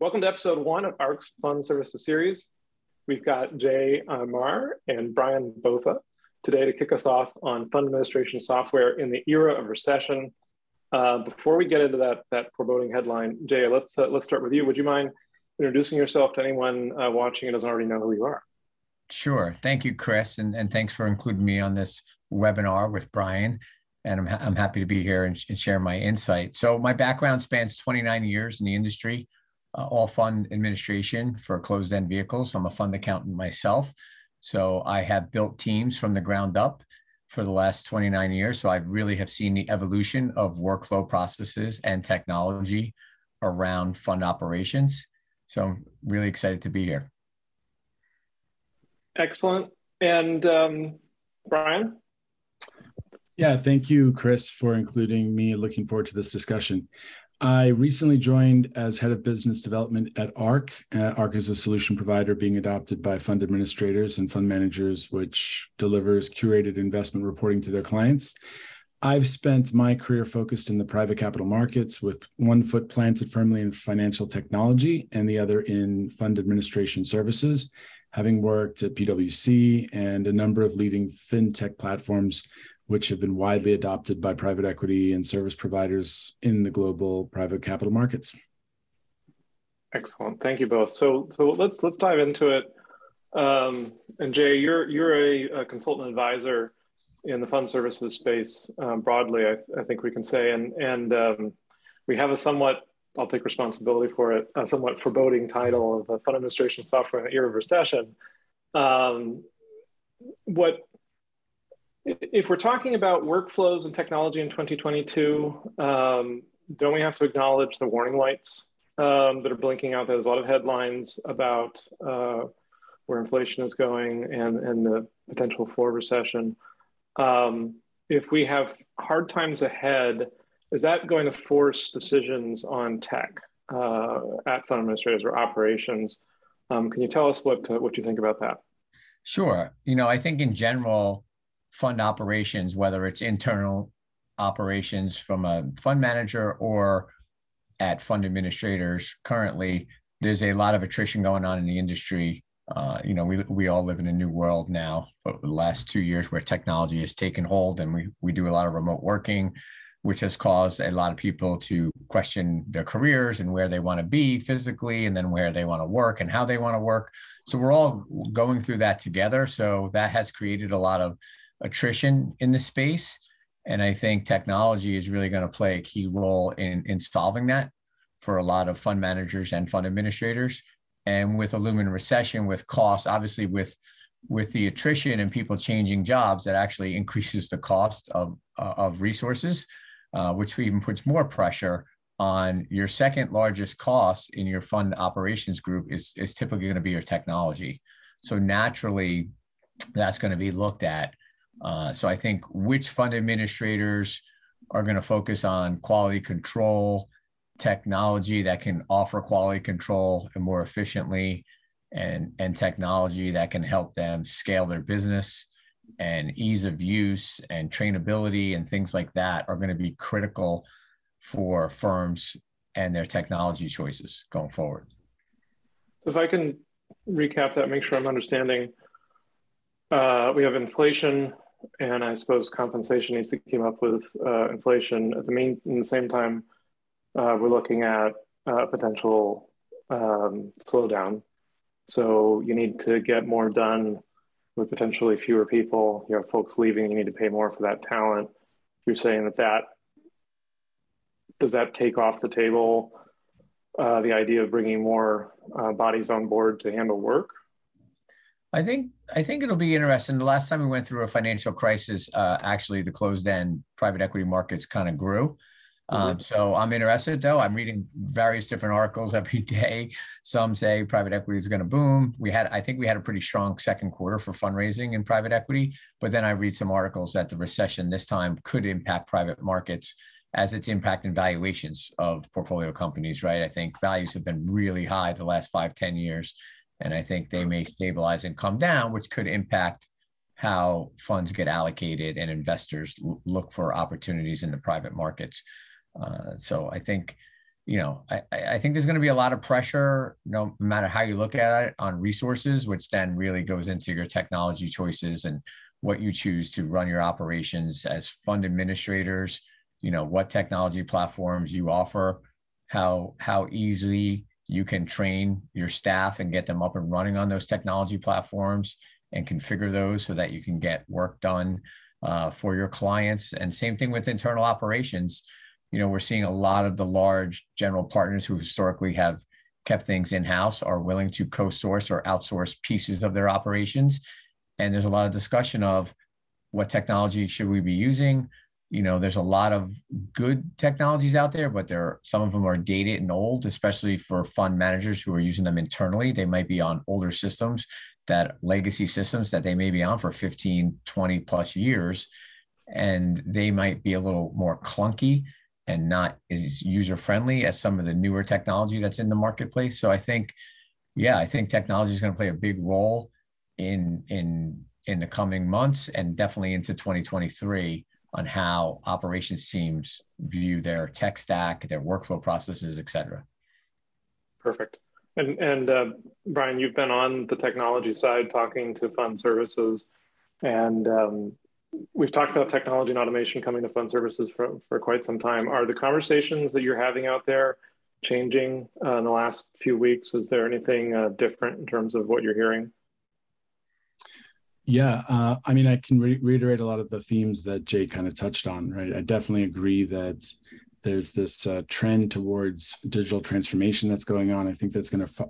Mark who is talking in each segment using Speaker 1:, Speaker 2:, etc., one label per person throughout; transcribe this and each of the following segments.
Speaker 1: Welcome to episode one of Ark's Fund Services series. We've got Jay Maher and Bryan Botha today to kick us off on fund administration software in the era of recession. Uh, before we get into that, that foreboding headline, Jay, let's, uh, let's start with you. Would you mind introducing yourself to anyone uh, watching who doesn't already know who you are?
Speaker 2: Sure. Thank you, Chris. And, and thanks for including me on this webinar with Bryan. And I'm, I'm happy to be here and, and share my insight. So my background spans 29 years in the industry uh, all fund administration for closed end vehicles. I'm a fund accountant myself. So I have built teams from the ground up for the last 29 years. So I really have seen the evolution of workflow processes and technology around fund operations. So I'm really excited to be here.
Speaker 1: Excellent. And um, Bryan?
Speaker 3: Yeah, thank you, Chris, for including me. Looking forward to this discussion. I recently joined as head of business development at Ark. Uh, Ark is a solution provider being adopted by fund administrators and fund managers, which delivers curated investment reporting to their clients. I've spent my career focused in the private capital markets with one foot planted firmly in financial technology and the other in fund administration services, having worked at PwC and a number of leading fintech platforms which have been widely adopted by private equity and service providers in the global private capital markets.
Speaker 1: Excellent, thank you both. So, so let's let's dive into it. Um, and Jay, you're you're a, a, consultant advisor in the fund services space um, broadly. I, I, think we can say, and and um, we have a somewhat I'll take responsibility for it, a somewhat foreboding title of a fund administration software in the era of recession. Um, what if we're talking about workflows and technology in 2022, um, don't we have to acknowledge the warning lights um, that are blinking out? There's a lot of headlines about uh, where inflation is going and, and the potential for recession. Um, if we have hard times ahead, is that going to force decisions on tech uh, at fund administrators or operations? Um, can you tell us what, uh, what you think about that?
Speaker 2: Sure. You know, I think in general, fund operations, whether it's internal operations from a fund manager or at fund administrators currently, there's a lot of attrition going on in the industry. Uh, you know, we, we all live in a new world now for the last two years where technology has taken hold and we, we do a lot of remote working, which has caused a lot of people to question their careers and where they want to be physically and then where they want to work and how they want to work. So we're all going through that together. So that has created a lot of attrition in the space. And I think technology is really going to play a key role in, in solving that for a lot of fund managers and fund administrators. And with a looming recession, with costs, obviously with with the attrition and people changing jobs, that actually increases the cost of uh, of resources, uh, which even puts more pressure on your second largest cost in your fund operations group is is typically going to be your technology. So naturally, that's going to be looked at uh, so I think which fund administrators are going to focus on quality control, technology that can offer quality control and more efficiently, and, and technology that can help them scale their business and ease of use and trainability and things like that are going to be critical for firms and their technology choices going forward.
Speaker 1: So if I can recap that, make sure I'm understanding. Uh, we have inflation and I suppose compensation needs to keep up with uh, inflation. At the mean, in the same time, uh, we're looking at uh, potential um, slowdown. So you need to get more done with potentially fewer people. You have folks leaving. You need to pay more for that talent. You're saying that that does that take off the table uh, the idea of bringing more uh, bodies on board to handle work?
Speaker 2: I think I think it'll be interesting. The last time we went through a financial crisis, uh, actually, the closed-end private equity markets kind of grew. Um, mm-hmm. so I'm interested, though. I'm reading various different articles every day. Some say private equity is going to boom. We had, I think, we had a pretty strong second quarter for fundraising in private equity. But then I read some articles that the recession this time could impact private markets as it's impacting valuations of portfolio companies. Right? I think values have been really high the last five, ten years and I think they may stabilize and come down, which could impact how funds get allocated and investors look for opportunities in the private markets. Uh, so I think you know, I, I think there's going to be a lot of pressure, no matter how you look at it, on resources, which then really goes into your technology choices and what you choose to run your operations as fund administrators. You know, what technology platforms you offer, how how easily you can train your staff and get them up and running on those technology platforms and configure those so that you can get work done uh, for your clients. And same thing with internal operations you know, we're seeing a lot of the large general partners who historically have kept things in house are willing to co source or outsource pieces of their operations. And there's a lot of discussion of what technology should we be using. You know, there's a lot of good technologies out there, but there are, some of them are dated and old, especially for fund managers who are using them internally. They might be on older systems that legacy systems that they may be on for 15, 20 plus years. And they might be a little more clunky and not as user friendly as some of the newer technology that's in the marketplace. So I think, yeah, I think technology is going to play a big role in in in the coming months and definitely into 2023 on how operations teams view their tech stack, their workflow processes, et cetera.
Speaker 1: Perfect. And and uh, Bryan, you've been on the technology side talking to fund services, and um, we've talked about technology and automation coming to fund services for, for quite some time. Are the conversations that you're having out there changing uh, in the last few weeks? Is there anything uh, different in terms of what you're hearing?
Speaker 3: Yeah, uh, I mean, I can re- reiterate a lot of the themes that Jay kind of touched on, right? I definitely agree that there's this uh, trend towards digital transformation that's going on. I think that's going to f-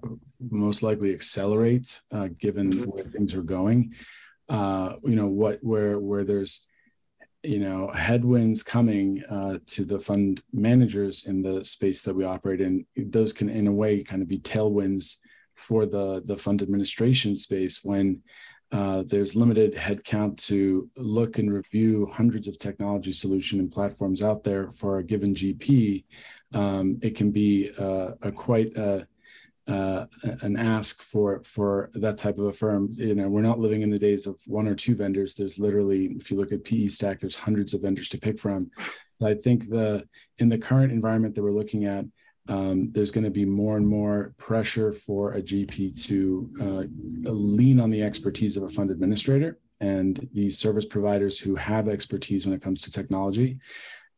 Speaker 3: most likely accelerate uh, given mm-hmm. where things are going uh, you know what where where there's you know headwinds coming uh, to the fund managers in the space that we operate in those can in a way kind of be tailwinds for the the fund administration space when uh, there's limited headcount to look and review hundreds of technology solution and platforms out there for a given GP. Um, it can be uh, a quite a, uh, an ask for for that type of a firm. You know, we're not living in the days of one or two vendors. There's literally, if you look at PE Stack, there's hundreds of vendors to pick from. I think the in the current environment that we're looking at, um, there's going to be more and more pressure for a GP to uh, lean on the expertise of a fund administrator and these service providers who have expertise when it comes to technology.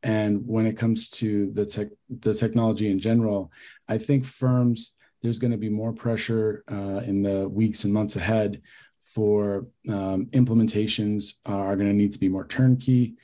Speaker 3: And when it comes to the tech, the technology in general, I think firms there's going to be more pressure uh, in the weeks and months ahead for um, implementations are going to need to be more turnkey.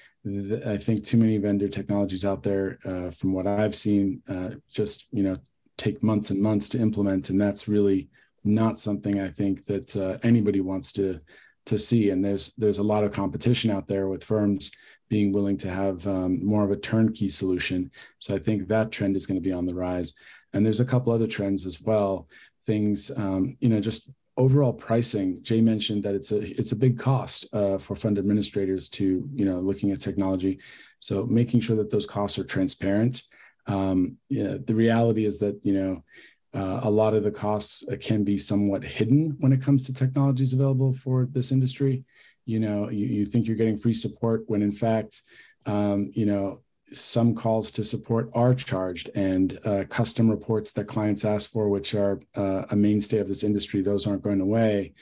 Speaker 3: I think too many vendor technologies out there, uh, from what I've seen, uh, just you know take months and months to implement, and that's really not something I think that uh, anybody wants to to see. And there's there's a lot of competition out there with firms being willing to have um, more of a turnkey solution. So I think that trend is going to be on the rise. And there's a couple other trends as well. Things, um, you know, just overall pricing. Jay mentioned that it's a it's a big cost uh, for fund administrators to you know looking at technology. So making sure that those costs are transparent. Um, yeah, the reality is that you know uh, a lot of the costs can be somewhat hidden when it comes to technologies available for this industry. You know, you, you think you're getting free support when in fact, um, you know, some calls to support are charged and uh, custom reports that clients ask for, which are uh, a mainstay of this industry, those aren't going away.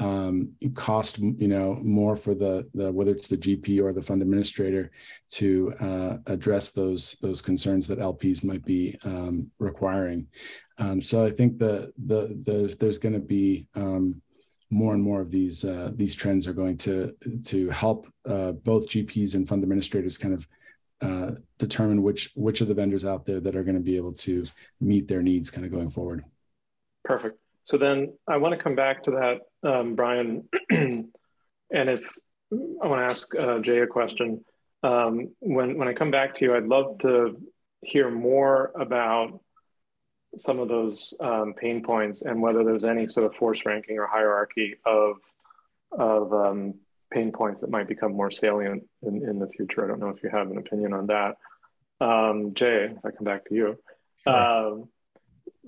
Speaker 3: Um, cost you know more for the, the whether it's the GP or the fund administrator to uh, address those those concerns that LPs might be um, requiring. Um, so I think the the, the there's going to be um, more and more of these uh, these trends are going to to help uh, both GPs and fund administrators kind of uh, determine which which of the vendors out there that are going to be able to meet their needs kind of going forward.
Speaker 1: Perfect. So then I want to come back to that, um, Bryan, and if I want to ask uh, Jay a question. Um, when when I come back to you, I'd love to hear more about some of those um, pain points and whether there's any sort of force ranking or hierarchy of of um, pain points that might become more salient in, in the future. I don't know if you have an opinion on that. Um, Jay, if I come back to you. Sure. Um,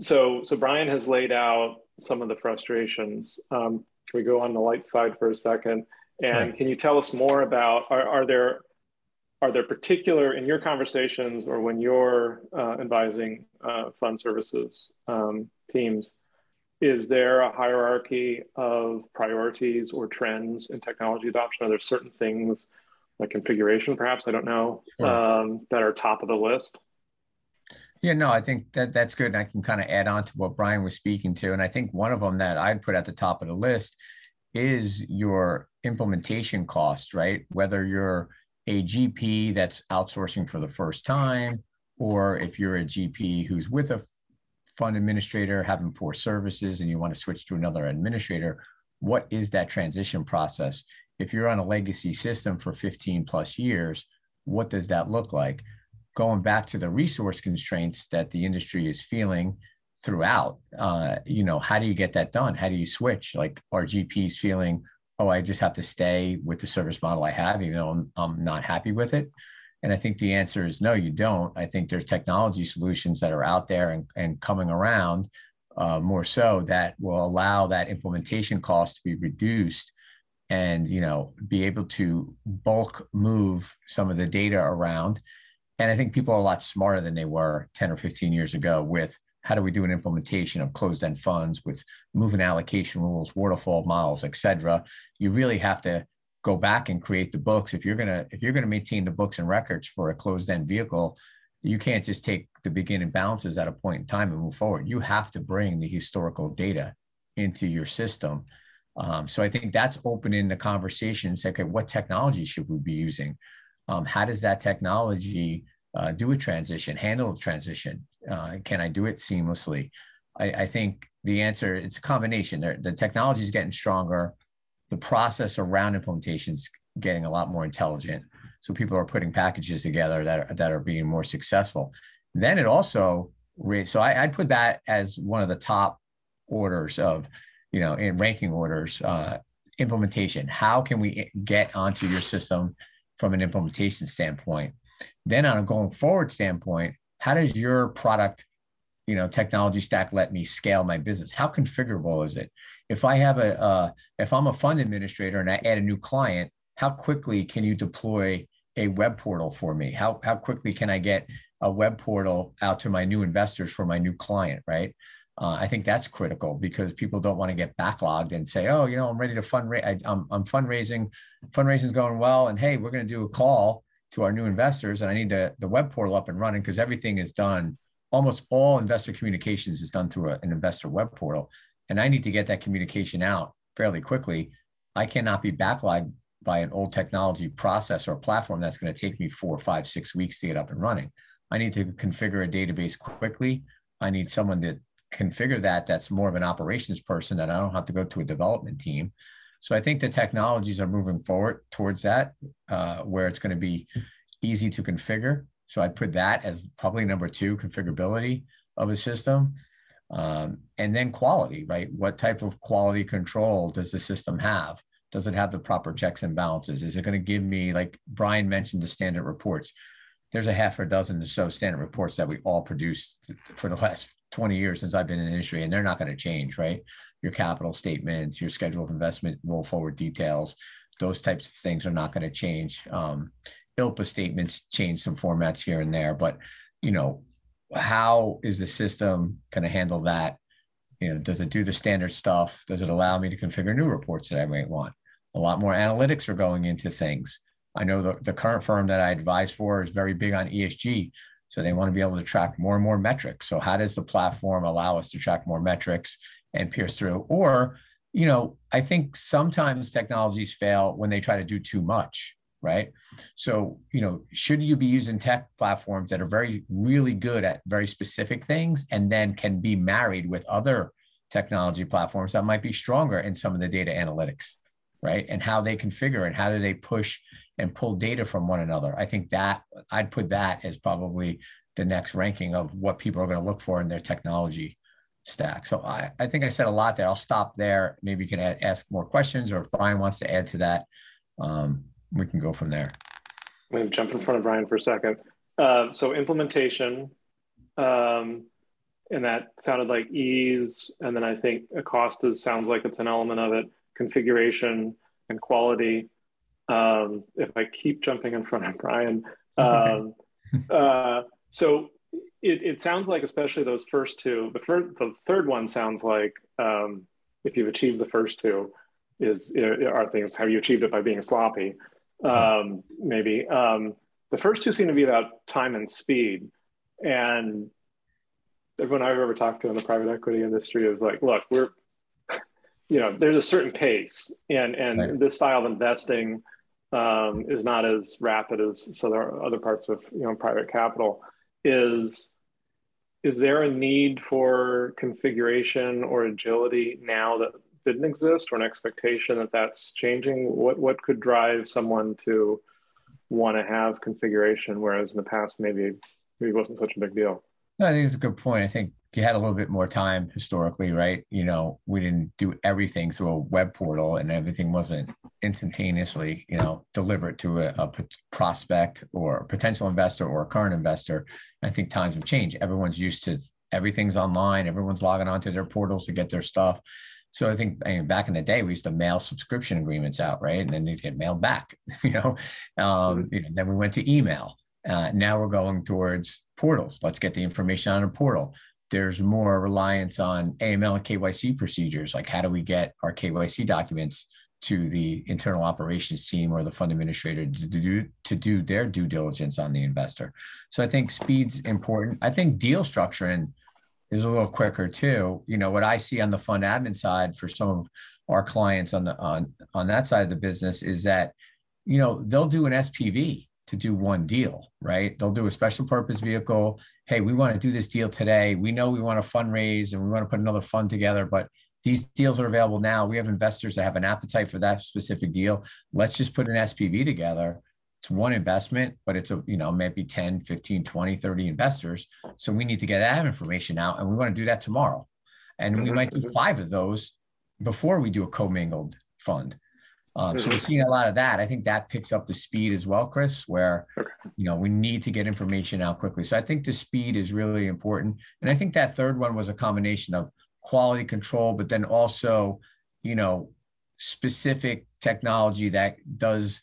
Speaker 1: so, so Bryan has laid out some of the frustrations. Um, can we go on the light side for a second? And sure. can you tell us more about, are, are there are there particular in your conversations or when you're uh, advising uh, fund services um, teams is there a hierarchy of priorities or trends in technology adoption? Are there certain things like configuration perhaps? I don't know sure. um, that are top of the list.
Speaker 2: Yeah no i think that that's good and i can kind of add on to what bryan was speaking to and i think one of them that i'd put at the top of the list is your implementation cost right? Whether you're a GP that's outsourcing for the first time, or if you're a GP who's with a fund administrator having poor services and you want to switch to another administrator, what is that transition process? If you're on a legacy system for 15 plus years, what does that look like? Going back to the resource constraints that the industry is feeling throughout, uh, you know, how do you get that done? How do you switch? Like, are GPs feeling oh, I just have to stay with the service model I have, even though I'm, I'm not happy with it? And I think the answer is no, you don't. I think there's technology solutions that are out there and, and coming around uh, more so that will allow that implementation cost to be reduced and you know be able to bulk move some of the data around and i think people are a lot smarter than they were 10 or 15 years ago with how do we do an implementation of closed-end funds with moving allocation rules, waterfall models, et cetera? You really have to go back and create the books. If you're gonna if you're gonna maintain the books and records for a closed-end vehicle, you can't just take the beginning balances at a point in time and move forward. You have to bring the historical data into your system. Um, so I think that's opening the conversation. Okay, what technology should we be using? Um, how does that technology uh, do a transition, handle a transition? Uh, can I do it seamlessly? I, I, think the answer it's a combination. The technology is getting stronger. The process around implementation is getting a lot more intelligent. So people are putting packages together that are, that are being more successful. Then it also so I, would put that as one of the top orders of you know in ranking orders uh, implementation. How can we get onto your system from an implementation standpoint? Then on a going forward standpoint, how does your product you know technology stack let me scale my business? How configurable is it? If i have a uh, if i'm a fund administrator and i add a new client how quickly can you deploy a web portal for me? How, how quickly can i get a web portal out to my new investors for my new client right? Uh, i think that's critical because people don't want to get backlogged and say oh you know i'm ready to fundraise I'm, I'm fundraising fundraising is going well and hey we're going to do a call to our new investors and I need the, the web portal up and running because everything is done, almost all investor communications is done through a, an investor web portal. And I need to get that communication out fairly quickly. I cannot be backlogged by an old technology process or platform that's going to take me four, five, six weeks to get up and running. I need to configure a database quickly. I need someone to configure that that's more of an operations person that I don't have to go to a development team. So I think the technologies are moving forward towards that, uh, where it's going to be easy to configure. So I'd put that as probably number two configurability of a system. Um, and then quality, right? What type of quality control does the system have? Does it have the proper checks and balances? Is it going to give me, like Bryan mentioned, the standard reports? There's a half a dozen or so standard reports that we all produce for the last 20 years since I've been in the industry, and they're not going to change, right? Your capital statements, your schedule of investment, roll forward details, those types of things are not going to change. Um, ILPA statements change some formats here and there, but you know, how is the system going to handle that? You know, does it do the standard stuff? Does it allow me to configure new reports that I might want? A lot more analytics are going into things. I know the, the current firm that I advise for is very big on ESG. So they want to be able to track more and more metrics. So how does the platform allow us to track more metrics and pierce through? Or, you know, I think sometimes technologies fail when they try to do too much, right? So, you know, should you be using tech platforms that are very, really good at very specific things and then can be married with other technology platforms that might be stronger in some of the data analytics, right? And how they configure and how do they push and pull data from one another. I think that I'd put that as probably the next ranking of what people are going to look for in their technology stack. So I, I think I said a lot there. I'll stop there. Maybe you can add, ask more questions, or if Bryan wants to add to that, um, we can go from there.
Speaker 1: I'm going to jump in front of Bryan for a second. Uh, so implementation, um, and that sounded like ease, and then I think Acosta sounds like it's an element of it. Configuration and quality um, if I keep jumping in front of Bryan. Um, uh, so it, it sounds like, especially those first two, the, fir- the third one sounds like um, if you've achieved the first two, is are things have you achieved it by being sloppy? Um, maybe um, the first two seem to be about time and speed, and everyone I've ever talked to in the private equity industry is like, look, we're you know, there's a certain pace, and and right. this style of investing um, is not as rapid as so there are other parts of you know private capital. Is is there a need for configuration or agility now that didn't exist, or an expectation that that's changing? What what could drive someone to want to have configuration, whereas in the past maybe maybe wasn't such a big deal?
Speaker 2: No, I think it's a good point. I think you had a little bit more time historically, right? You know, we didn't do everything through a web portal and everything wasn't instantaneously, you know, delivered to a, a prospect or a potential investor or a current investor. I think times have changed. Everyone's used to everything's online, everyone's logging onto their portals to get their stuff. So I think I mean, back in the day, we used to mail subscription agreements out, right? And then they'd get mailed back, you know. Um, mm-hmm. you know then we went to email. Uh, now we're going towards portals. Let's get the information on a portal there's more reliance on AML and KYC procedures. Like, how do we get our KYC documents to the internal operations team or the fund administrator to do to do their due diligence on the investor? So I think speed's important. I think deal structuring is a little quicker too. You know, what I see on the fund admin side for some of our clients on the on on that side of the business is that you know they'll do an SPV to do one deal, right? They'll do a special purpose vehicle. Hey, we want to do this deal today. We know we want to fundraise and we want to put another fund together, but these deals are available now. We have investors that have an appetite for that specific deal. Let's just put an SPV together. It's one investment, but it's a, you know, maybe 10, 15, 20, 30 investors. So we need to get that information out and we want to do that tomorrow. And we might do mm-hmm. five of those before we do a commingled fund. Um, so we're seeing a lot of that. I think that picks up the speed as well, Chris, where you know we need to get information out quickly. So I think the speed is really important. And I think that third one was a combination of quality control, but then also, you know, specific technology that does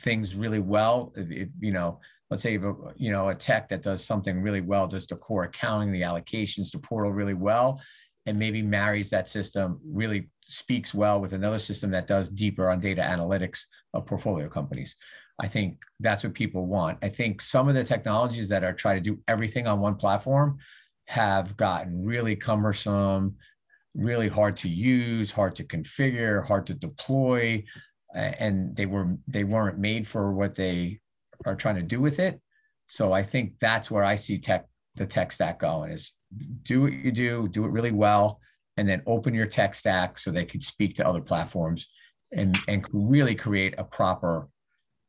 Speaker 2: things really well. If, if you know, let's say you know a tech that does something really well, does the core accounting, the allocations, the portal really well, and maybe marries that system really speaks well with another system that does deeper on data analytics of portfolio companies. I think that's what people want. I think some of the technologies that are trying to do everything on one platform have gotten really cumbersome, really hard to use, hard to configure, hard to deploy, and they were they weren't made for what they are trying to do with it. So I think that's where I see tech the tech stack going is do what you do, do it really well, and then open your tech stack so they could speak to other platforms and, and really create a proper,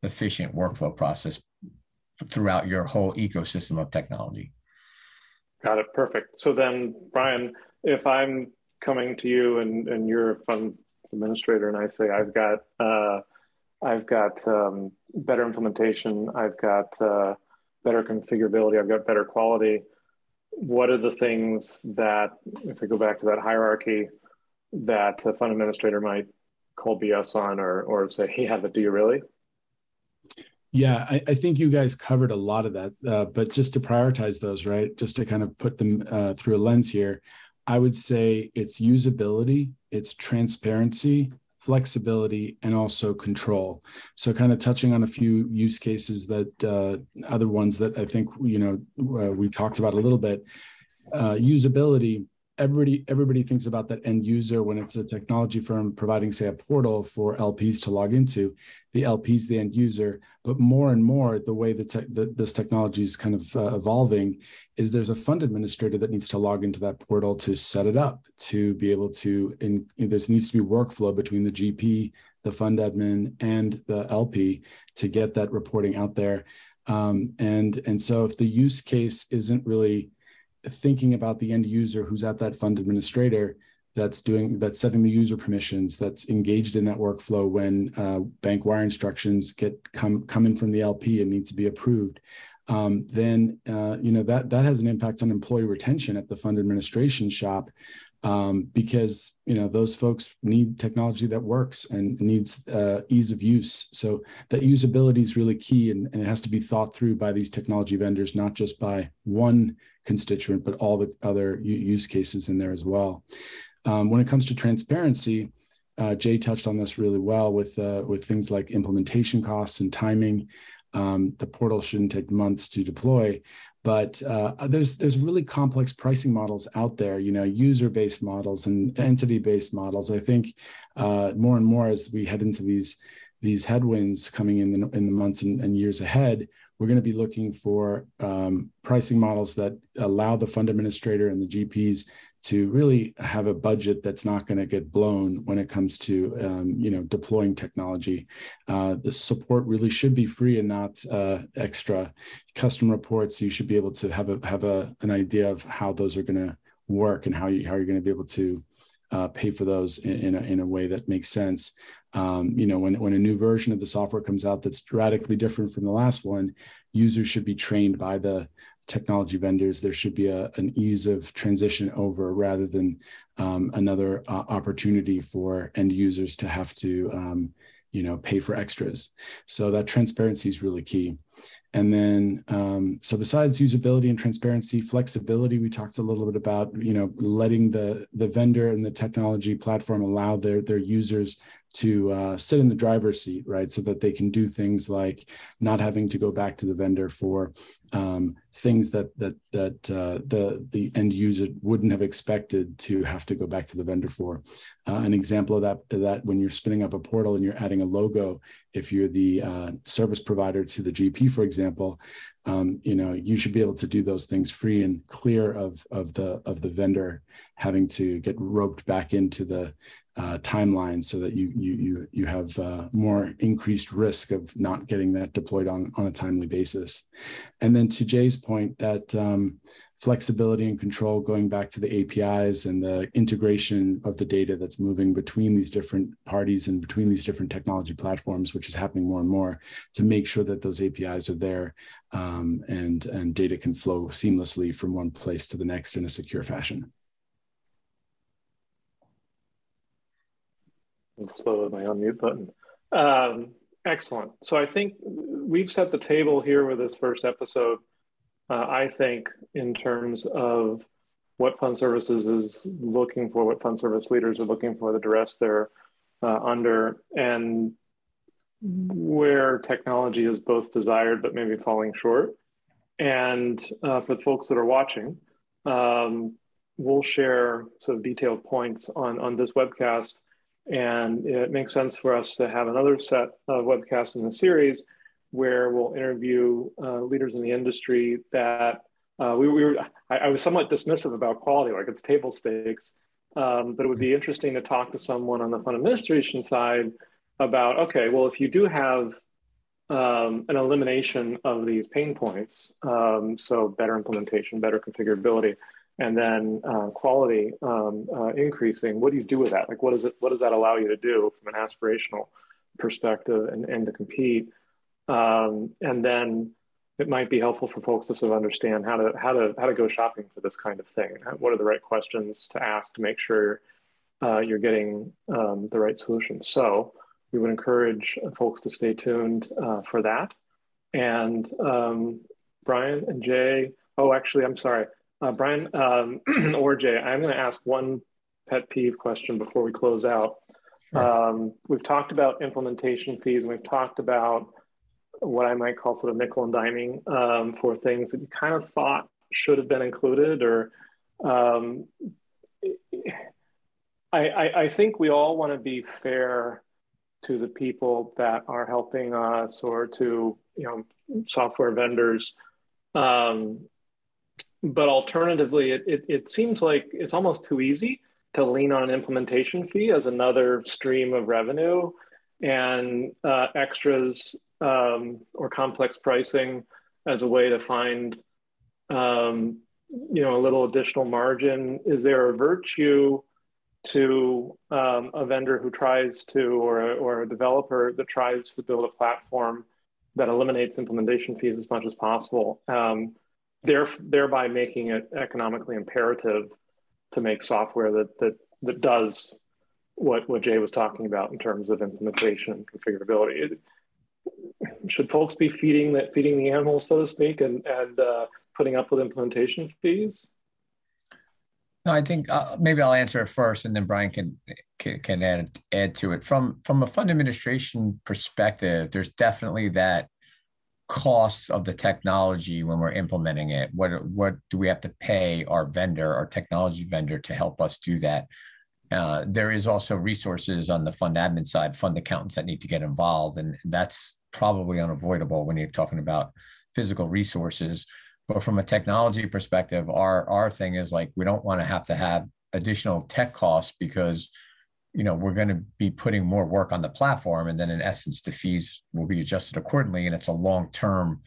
Speaker 2: efficient workflow process throughout your whole ecosystem of technology.
Speaker 1: Got it. Perfect. So then, Bryan, if I'm coming to you and, and you're fund administrator and I say, I've got, uh, I've got um, better implementation, I've got uh, better configurability, I've got better quality, what are the things that, if we go back to that hierarchy, that a fund administrator might call BS on or, or say, yeah, but do you really?
Speaker 3: Yeah, I, I think you guys covered a lot of that. Uh, but just to prioritize those, right? Just to kind of put them uh, through a lens here, I would say it's usability, it's transparency, flexibility and also control. So kind of touching on a few use cases that uh, other ones that i think you know uh, we talked about a little bit. Uh, usability everybody everybody thinks about that end user when it's a technology firm providing say a portal for lps to log into. The lps the end user. But more and more the way the, te- the this technology is kind of uh, evolving is there's a fund administrator that needs to log into that portal to set it up to be able to in there needs to be workflow between the gp the fund admin and the lp to get that reporting out there. Um, and and so if the use case isn't really thinking about the end user who's at that fund administrator that's doing that's setting the user permissions that's engaged in that workflow when uh, bank wire instructions get come come in from the lp and need to be approved um, then uh, you know that that has an impact on employee retention at the fund administration shop um, because you know those folks need technology that works and needs uh, ease of use. So that usability is really key, and, and, it has to be thought through by these technology vendors, not just by one constituent, but all the other use cases in there as well. Um, when it comes to transparency, uh, Jay touched on this really well with uh, with things like implementation costs and timing. Um, the portal shouldn't take months to deploy, but uh, there's there's really complex pricing models out there you know user based models and entity based models. I think uh, more and more as we head into these these headwinds coming in the, in the months and, and years ahead we're going to be looking for um, pricing models that allow the fund administrator and the gps to really have a budget that's not going to get blown when it comes to um, you know deploying technology. Uh, the support really should be free and not uh, extra. Custom reports you should be able to have a have a an idea of how those are going to work and how you how you're going to be able to uh, pay for those in, in, a, in a way that makes sense. Um, you know, when, when a new version of the software comes out that's radically different from the last one, users should be trained by the technology vendors, there should be a, an ease of transition over rather than um, another uh, opportunity for end users to have to, um, you know, pay for extras. So that transparency is really key. And then, um, so besides usability and transparency, flexibility, we talked a little bit about, you know, letting the the vendor and the technology platform allow their their users to uh, sit in the driver's seat, right? So that they can do things like not having to go back to the vendor for um, things that that that uh, the the end user wouldn't have expected to have to go back to the vendor for. Uh, an example of that that when you're spinning up a portal and you're adding a logo, if you're the uh, service provider to the GP, for example, um, you know you should be able to do those things free and clear of of the of the vendor having to get roped back into the uh, timeline so that you you you you have uh, more increased risk of not getting that deployed on on a timely basis. And then to Jay's point, that um, flexibility and control, going back to the APIs and the integration of the data that's moving between these different parties and between these different technology platforms, which is happening more and more, to make sure that those APIs are there um, and and data can flow seamlessly from one place to the next in a secure fashion.
Speaker 1: Slow my unmute button. Um, excellent. So I think we've set the table here with this first episode. Uh, I think in terms of what fund services is looking for, what fund service leaders are looking for, the duress they're uh, under, and where technology is both desired but maybe falling short. And uh, for the folks that are watching, um, we'll share some detailed points on on this webcast and it makes sense for us to have another set of webcasts in the series where we'll interview uh, leaders in the industry that uh, we, we were, I, I, was somewhat dismissive about quality, like it's table stakes. Um, but it would be interesting to talk to someone on the fund administration side about okay, well, if you do have um, an elimination of these pain points, um, so better implementation, better configurability, and then uh, quality um, uh, increasing, what do you do with that? Like, what does it? What does that allow you to do from an aspirational perspective and, and to compete? Um, and then it might be helpful for folks to sort of understand how to how to how to go shopping for this kind of thing. What are the right questions to ask to make sure uh, you're getting um, the right solution? So we would encourage folks to stay tuned uh, for that. And um, Bryan and Jay. Oh, actually, I'm sorry. Uh, Bryan um, or Jay, I'm going to ask one pet peeve question before we close out. Sure. Um, we've talked about implementation fees and we've talked about what I might call sort of nickel and diming um, for things that you kind of thought should have been included or um, I, I, I, think we all want to be fair to the people that are helping us or to you know software vendors um, but alternatively, it, it, it seems like it's almost too easy to lean on an implementation fee as another stream of revenue and uh, extras um, or complex pricing as a way to find um, you know a little additional margin. Is there a virtue to um, a vendor who tries to or a, or a developer that tries to build a platform that eliminates implementation fees as much as possible? Um, thereby making it economically imperative to make software that that that does what what Jay was talking about in terms of implementation and configurability. It, should folks be feeding that feeding the animals, so to speak, and and uh, putting up with implementation fees?
Speaker 2: No, I think uh, maybe I'll answer it first, and then Bryan can can, can add add to it. From from a fund administration perspective, there's definitely that cost of the technology when we're implementing it. What what do we have to pay our vendor, our technology vendor, to help us do that? Uh, there is also resources on the fund admin side, fund accountants that need to get involved, and that's probably unavoidable when you're talking about physical resources. But from a technology perspective, our our thing is like we don't want to have to have additional tech costs because you know we're going to be putting more work on the platform and then in essence the fees will be adjusted accordingly and it's a long-term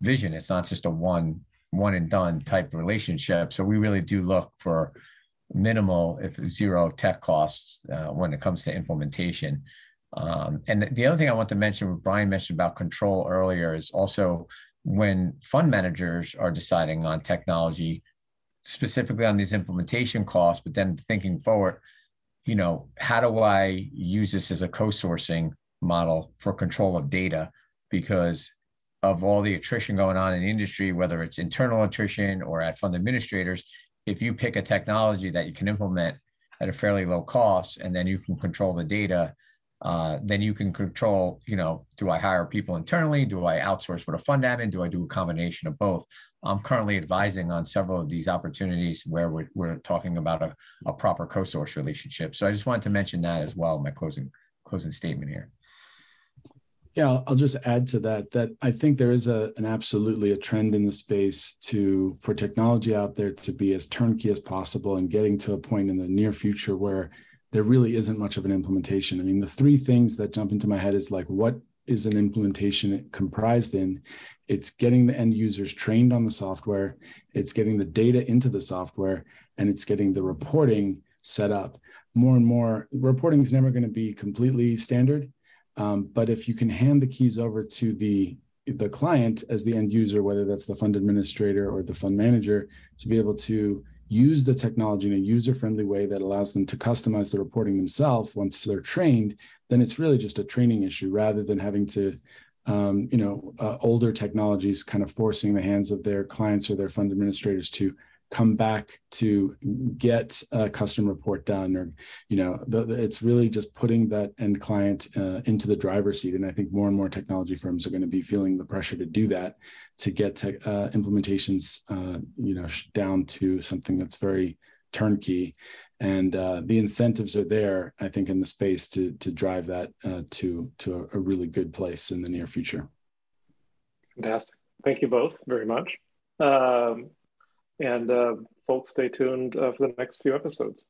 Speaker 2: vision. It's not just a one one and done type relationship. So we really do look for minimal if zero tech costs uh, when it comes to implementation. Um, and the other thing i want to mention what bryan mentioned about control earlier is also when fund managers are deciding on technology, specifically on these implementation costs, but then thinking forward, you know, how do I use this as a co-sourcing model for control of data? Because of all the attrition going on in industry, whether it's internal attrition or at fund administrators, if you pick a technology that you can implement at a fairly low cost and then you can control the data uh, then you can control, you know, do I hire people internally? Do I outsource with a fund admin? Do I do a combination of both? I'm currently advising on several of these opportunities where we're, we're talking about a, a proper co-source relationship. So I just wanted to mention that as well my closing closing statement here.
Speaker 3: Yeah, I'll just add to that that I think there is a an absolutely a trend in the space to for technology out there to be as turnkey as possible and getting to a point in the near future where there really isn't much of an implementation. I mean, the three things that jump into my head is like, what is an implementation comprised in? It's getting the end users trained on the software, it's getting the data into the software, and it's getting the reporting set up. More and more, reporting is never going to be completely standard. Um, but if you can hand the keys over to the the client as the end user, whether that's the fund administrator or the fund manager, to be able to use the technology in a user-friendly way that allows them to customize the reporting themselves once they're trained, then it's really just a training issue rather than having to, um, you know, uh, older technologies kind of forcing the hands of their clients or their fund administrators to come back to get a custom report done or you know the, the, it's really just putting that end client uh, into the driver's seat. And i think more and more technology firms are going to be feeling the pressure to do that to get uh, implementations uh, you know down to something that's very turnkey. And uh, the incentives are there i think in the space to to drive that uh, to to a, a really good place in the near future.
Speaker 1: Fantastic. Thank you both very much. Um, and uh, folks, stay tuned uh, for the next few episodes.